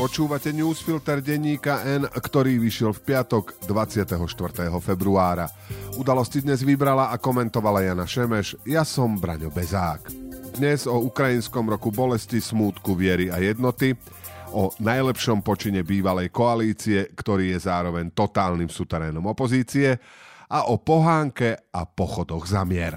Počúvate newsfilter denníka N, ktorý vyšiel v piatok 24. februára. Udalosti dnes vybrala a komentovala Jana Šemeš, ja som Braňo Bezák. Dnes o ukrajinskom roku bolesti, smútku, viery a jednoty, o najlepšom počine bývalej koalície, ktorý je zároveň totálnym suterénom opozície a o pohánke a pochodoch za mier.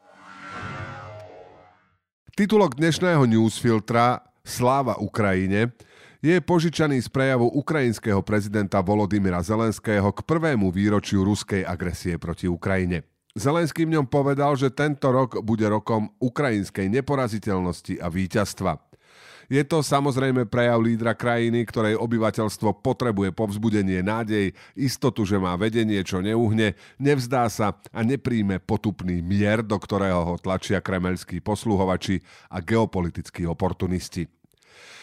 Titulok dnešného newsfiltra Sláva Ukrajine je požičaný z prejavu ukrajinského prezidenta Volodymyra Zelenského k prvému výročiu ruskej agresie proti Ukrajine. Zelenský v ňom povedal, že tento rok bude rokom ukrajinskej neporaziteľnosti a víťazstva. Je to samozrejme prejav lídra krajiny, ktorej obyvateľstvo potrebuje povzbudenie nádej, istotu, že má vedenie, čo neuhne, nevzdá sa a nepríjme potupný mier, do ktorého ho tlačia kremelskí posluhovači a geopolitickí oportunisti.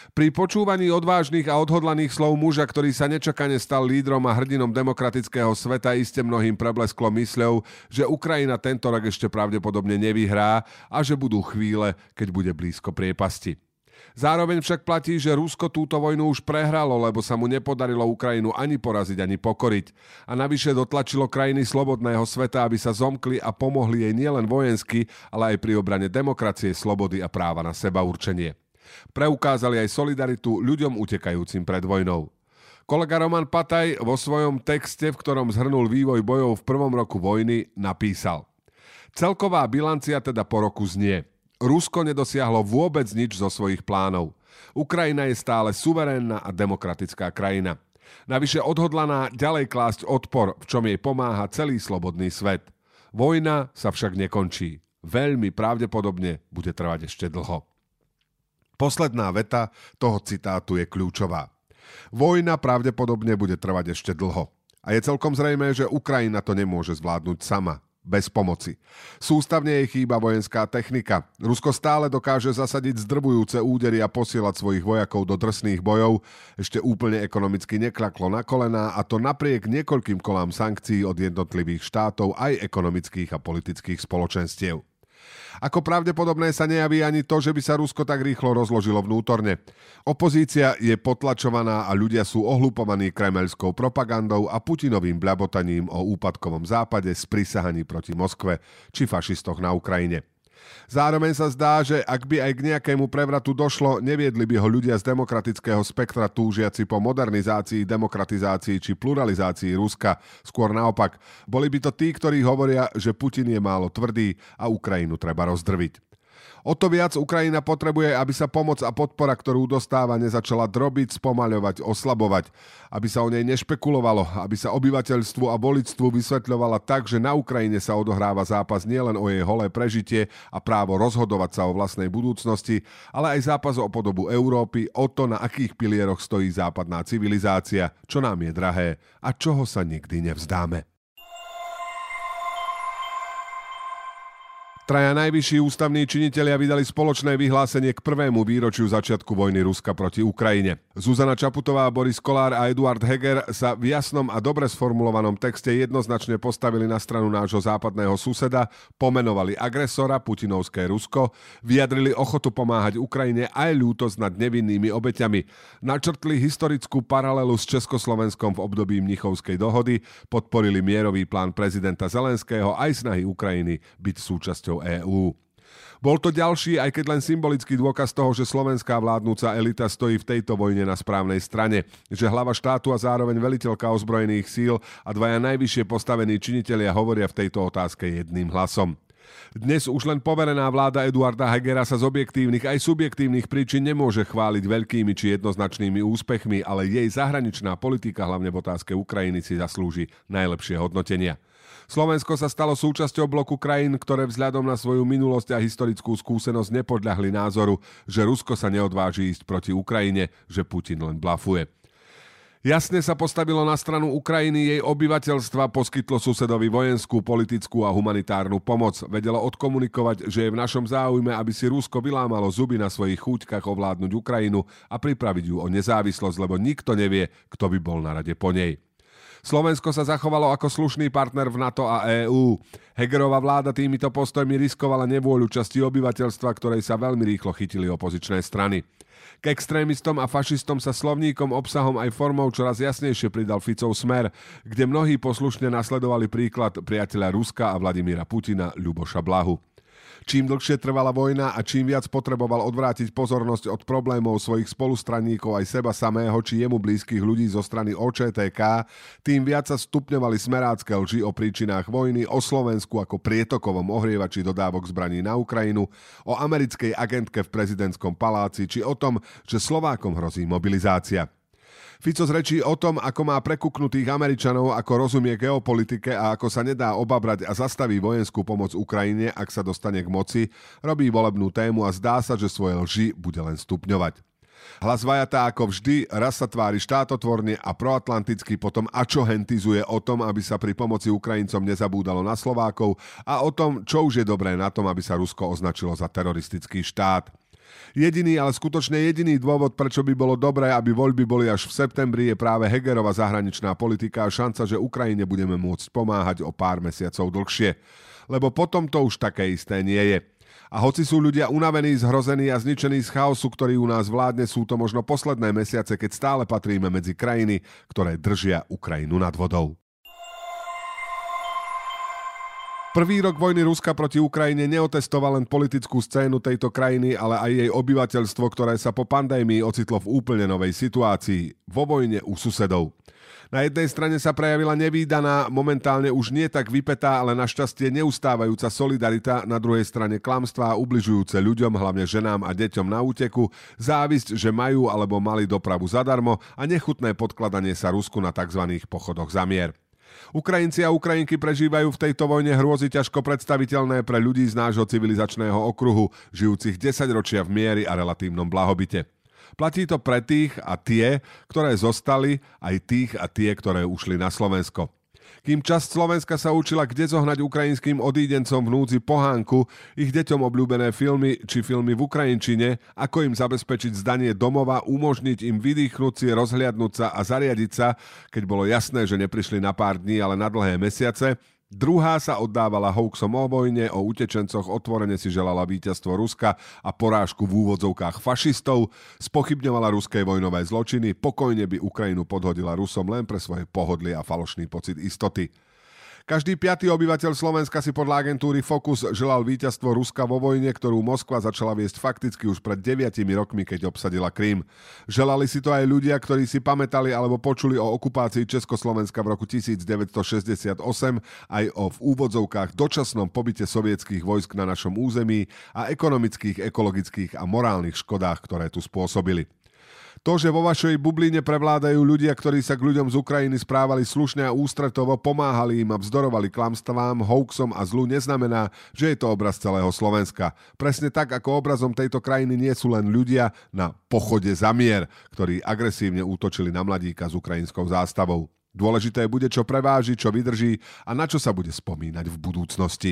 Pri počúvaní odvážnych a odhodlaných slov muža, ktorý sa nečakane stal lídrom a hrdinom demokratického sveta, iste mnohým preblesklo mysľou, že Ukrajina tento rok ešte pravdepodobne nevyhrá a že budú chvíle, keď bude blízko priepasti. Zároveň však platí, že Rusko túto vojnu už prehralo, lebo sa mu nepodarilo Ukrajinu ani poraziť, ani pokoriť. A navyše dotlačilo krajiny slobodného sveta, aby sa zomkli a pomohli jej nielen vojensky, ale aj pri obrane demokracie, slobody a práva na seba určenie. Preukázali aj solidaritu ľuďom utekajúcim pred vojnou. Kolega Roman Pataj vo svojom texte, v ktorom zhrnul vývoj bojov v prvom roku vojny, napísal Celková bilancia teda po roku znie – Rusko nedosiahlo vôbec nič zo svojich plánov. Ukrajina je stále suverénna a demokratická krajina. Navyše odhodlaná ďalej klásť odpor, v čom jej pomáha celý slobodný svet. Vojna sa však nekončí. Veľmi pravdepodobne bude trvať ešte dlho. Posledná veta toho citátu je kľúčová. Vojna pravdepodobne bude trvať ešte dlho. A je celkom zrejmé, že Ukrajina to nemôže zvládnuť sama bez pomoci. Sústavne jej chýba vojenská technika. Rusko stále dokáže zasadiť zdrbujúce údery a posielať svojich vojakov do drsných bojov. Ešte úplne ekonomicky neklaklo na kolená a to napriek niekoľkým kolám sankcií od jednotlivých štátov aj ekonomických a politických spoločenstiev. Ako pravdepodobné sa nejaví ani to, že by sa Rusko tak rýchlo rozložilo vnútorne. Opozícia je potlačovaná a ľudia sú ohlupovaní kremelskou propagandou a Putinovým bľabotaním o úpadkovom západe s prisahaní proti Moskve či fašistoch na Ukrajine. Zároveň sa zdá, že ak by aj k nejakému prevratu došlo, neviedli by ho ľudia z demokratického spektra túžiaci po modernizácii, demokratizácii či pluralizácii Ruska. Skôr naopak, boli by to tí, ktorí hovoria, že Putin je málo tvrdý a Ukrajinu treba rozdrviť. O to viac Ukrajina potrebuje, aby sa pomoc a podpora, ktorú dostáva, nezačala drobiť, spomaľovať, oslabovať. Aby sa o nej nešpekulovalo, aby sa obyvateľstvu a volictvu vysvetľovala tak, že na Ukrajine sa odohráva zápas nielen o jej holé prežitie a právo rozhodovať sa o vlastnej budúcnosti, ale aj zápas o podobu Európy, o to, na akých pilieroch stojí západná civilizácia, čo nám je drahé a čoho sa nikdy nevzdáme. Traja najvyšší ústavní činitelia vydali spoločné vyhlásenie k prvému výročiu začiatku vojny Ruska proti Ukrajine. Zuzana Čaputová, Boris Kolár a Eduard Heger sa v jasnom a dobre sformulovanom texte jednoznačne postavili na stranu nášho západného suseda, pomenovali agresora, putinovské Rusko, vyjadrili ochotu pomáhať Ukrajine aj ľútosť nad nevinnými obeťami. Načrtli historickú paralelu s Československom v období Mnichovskej dohody, podporili mierový plán prezidenta Zelenského aj snahy Ukrajiny byť súčasťou EÚ. Bol to ďalší, aj keď len symbolický dôkaz toho, že slovenská vládnúca elita stojí v tejto vojne na správnej strane, že hlava štátu a zároveň veliteľka ozbrojených síl a dvaja najvyššie postavení činitelia hovoria v tejto otázke jedným hlasom. Dnes už len poverená vláda Eduarda Hegera sa z objektívnych aj subjektívnych príčin nemôže chváliť veľkými či jednoznačnými úspechmi, ale jej zahraničná politika, hlavne v otázke Ukrajiny, si zaslúži najlepšie hodnotenia. Slovensko sa stalo súčasťou bloku krajín, ktoré vzhľadom na svoju minulosť a historickú skúsenosť nepodľahli názoru, že Rusko sa neodváži ísť proti Ukrajine, že Putin len blafuje. Jasne sa postavilo na stranu Ukrajiny, jej obyvateľstva poskytlo susedovi vojenskú, politickú a humanitárnu pomoc. Vedelo odkomunikovať, že je v našom záujme, aby si Rusko vylámalo zuby na svojich chúťkach ovládnuť Ukrajinu a pripraviť ju o nezávislosť, lebo nikto nevie, kto by bol na rade po nej. Slovensko sa zachovalo ako slušný partner v NATO a EÚ. Hegerová vláda týmito postojmi riskovala nevôľu časti obyvateľstva, ktorej sa veľmi rýchlo chytili opozičné strany. K extrémistom a fašistom sa slovníkom, obsahom aj formou čoraz jasnejšie pridal Ficov smer, kde mnohí poslušne nasledovali príklad priateľa Ruska a Vladimíra Putina Ľuboša Blahu. Čím dlhšie trvala vojna a čím viac potreboval odvrátiť pozornosť od problémov svojich spolustraníkov aj seba samého či jemu blízkych ľudí zo strany OČTK, tým viac sa stupňovali smerácké lži o príčinách vojny, o Slovensku ako prietokovom ohrievači dodávok zbraní na Ukrajinu, o americkej agentke v prezidentskom paláci či o tom, že Slovákom hrozí mobilizácia. Fico zrečí o tom, ako má prekuknutých Američanov, ako rozumie geopolitike a ako sa nedá obabrať a zastaví vojenskú pomoc Ukrajine, ak sa dostane k moci, robí volebnú tému a zdá sa, že svoje lži bude len stupňovať. Hlas vajatá ako vždy, raz sa tvári štátotvorne a proatlanticky potom ačohentizuje o tom, aby sa pri pomoci Ukrajincom nezabúdalo na Slovákov a o tom, čo už je dobré na tom, aby sa Rusko označilo za teroristický štát. Jediný, ale skutočne jediný dôvod, prečo by bolo dobré, aby voľby boli až v septembri, je práve Hegerova zahraničná politika a šanca, že Ukrajine budeme môcť pomáhať o pár mesiacov dlhšie. Lebo potom to už také isté nie je. A hoci sú ľudia unavení, zhrození a zničení z chaosu, ktorý u nás vládne, sú to možno posledné mesiace, keď stále patríme medzi krajiny, ktoré držia Ukrajinu nad vodou. Prvý rok vojny Ruska proti Ukrajine neotestoval len politickú scénu tejto krajiny, ale aj jej obyvateľstvo, ktoré sa po pandémii ocitlo v úplne novej situácii. Vo vojne u susedov. Na jednej strane sa prejavila nevýdaná, momentálne už nie tak vypetá, ale našťastie neustávajúca solidarita, na druhej strane klamstvá ubližujúce ľuďom, hlavne ženám a deťom na úteku, závisť, že majú alebo mali dopravu zadarmo a nechutné podkladanie sa Rusku na tzv. pochodoch za mier. Ukrajinci a Ukrajinky prežívajú v tejto vojne hrôzy ťažko predstaviteľné pre ľudí z nášho civilizačného okruhu, žijúcich 10 ročia v miery a relatívnom blahobite. Platí to pre tých a tie, ktoré zostali, aj tých a tie, ktoré ušli na Slovensko. Kým časť Slovenska sa učila, kde zohnať ukrajinským odídencom v núdzi pohánku, ich deťom obľúbené filmy či filmy v Ukrajinčine, ako im zabezpečiť zdanie domova, umožniť im vydýchnuť si, rozhliadnúť sa a zariadiť sa, keď bolo jasné, že neprišli na pár dní, ale na dlhé mesiace, Druhá sa oddávala hoaxom o vojne, o utečencoch, otvorene si želala víťazstvo Ruska a porážku v úvodzovkách fašistov, spochybňovala ruské vojnové zločiny, pokojne by Ukrajinu podhodila Rusom len pre svoje pohodlie a falošný pocit istoty. Každý piatý obyvateľ Slovenska si podľa agentúry Focus želal víťazstvo Ruska vo vojne, ktorú Moskva začala viesť fakticky už pred 9 rokmi, keď obsadila Krím. Želali si to aj ľudia, ktorí si pamätali alebo počuli o okupácii Československa v roku 1968, aj o v úvodzovkách dočasnom pobyte sovietských vojsk na našom území a ekonomických, ekologických a morálnych škodách, ktoré tu spôsobili. To, že vo vašej bubline prevládajú ľudia, ktorí sa k ľuďom z Ukrajiny správali slušne a ústretovo, pomáhali im a vzdorovali klamstvám, hoaxom a zlu, neznamená, že je to obraz celého Slovenska. Presne tak, ako obrazom tejto krajiny nie sú len ľudia na pochode za mier, ktorí agresívne útočili na mladíka s ukrajinskou zástavou. Dôležité bude, čo preváži, čo vydrží a na čo sa bude spomínať v budúcnosti.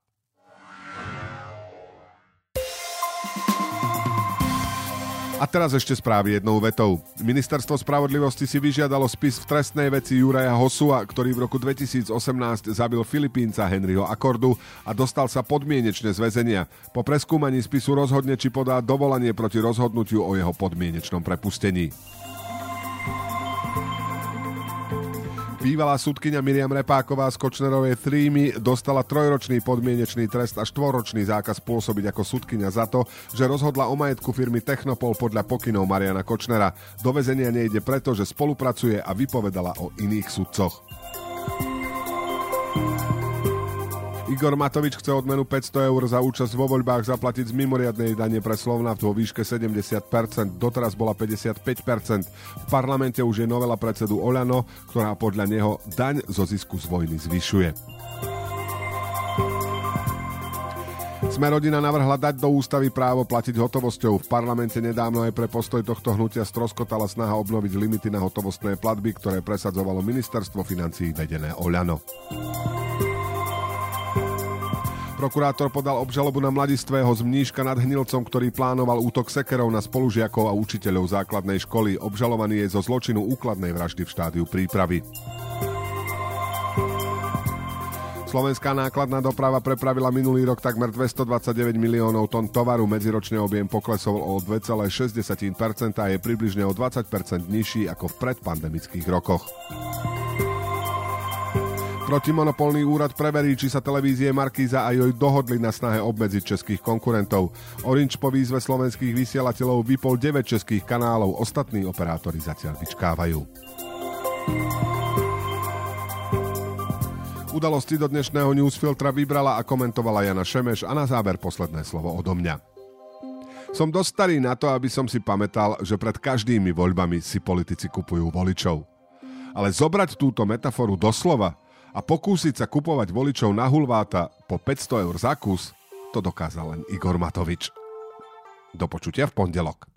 A teraz ešte správy jednou vetou. Ministerstvo spravodlivosti si vyžiadalo spis v trestnej veci Juraja Hosua, ktorý v roku 2018 zabil Filipínca Henryho Akordu a dostal sa podmienečne z väzenia. Po preskúmaní spisu rozhodne, či podá dovolanie proti rozhodnutiu o jeho podmienečnom prepustení. Bývalá súdkynia Miriam Repáková z Kočnerovej trímy dostala trojročný podmienečný trest a štvoročný zákaz pôsobiť ako súdkynia za to, že rozhodla o majetku firmy Technopol podľa pokynov Mariana Kočnera. Do väzenia nejde preto, že spolupracuje a vypovedala o iných sudcoch. Igor Matovič chce odmenu 500 eur za účasť vo voľbách zaplatiť z mimoriadnej dane pre Slovna vo výške 70%, doteraz bola 55%. V parlamente už je novela predsedu Oľano, ktorá podľa neho daň zo zisku z vojny zvyšuje. Sme rodina navrhla dať do ústavy právo platiť hotovosťou. V parlamente nedávno aj pre postoj tohto hnutia stroskotala snaha obnoviť limity na hotovostné platby, ktoré presadzovalo ministerstvo financí vedené Oľano. Prokurátor podal obžalobu na mladistvého z Mníška nad Hnilcom, ktorý plánoval útok sekerov na spolužiakov a učiteľov základnej školy. Obžalovaný je zo zločinu úkladnej vraždy v štádiu prípravy. Slovenská nákladná doprava prepravila minulý rok takmer 229 miliónov tón tovaru. Medziročne objem poklesol o 2,6% a je približne o 20% nižší ako v predpandemických rokoch. Protimonopolný úrad preverí, či sa televízie Markíza a Joj dohodli na snahe obmedziť českých konkurentov. Orange po výzve slovenských vysielateľov vypol 9 českých kanálov, ostatní operátori zatiaľ vyčkávajú. Udalosti do dnešného newsfiltra vybrala a komentovala Jana Šemeš a na záver posledné slovo odo mňa. Som dosť starý na to, aby som si pamätal, že pred každými voľbami si politici kupujú voličov. Ale zobrať túto metaforu doslova a pokúsiť sa kupovať voličov na hulváta po 500 eur za kus, to dokázal len Igor Matovič. Do počutia v pondelok.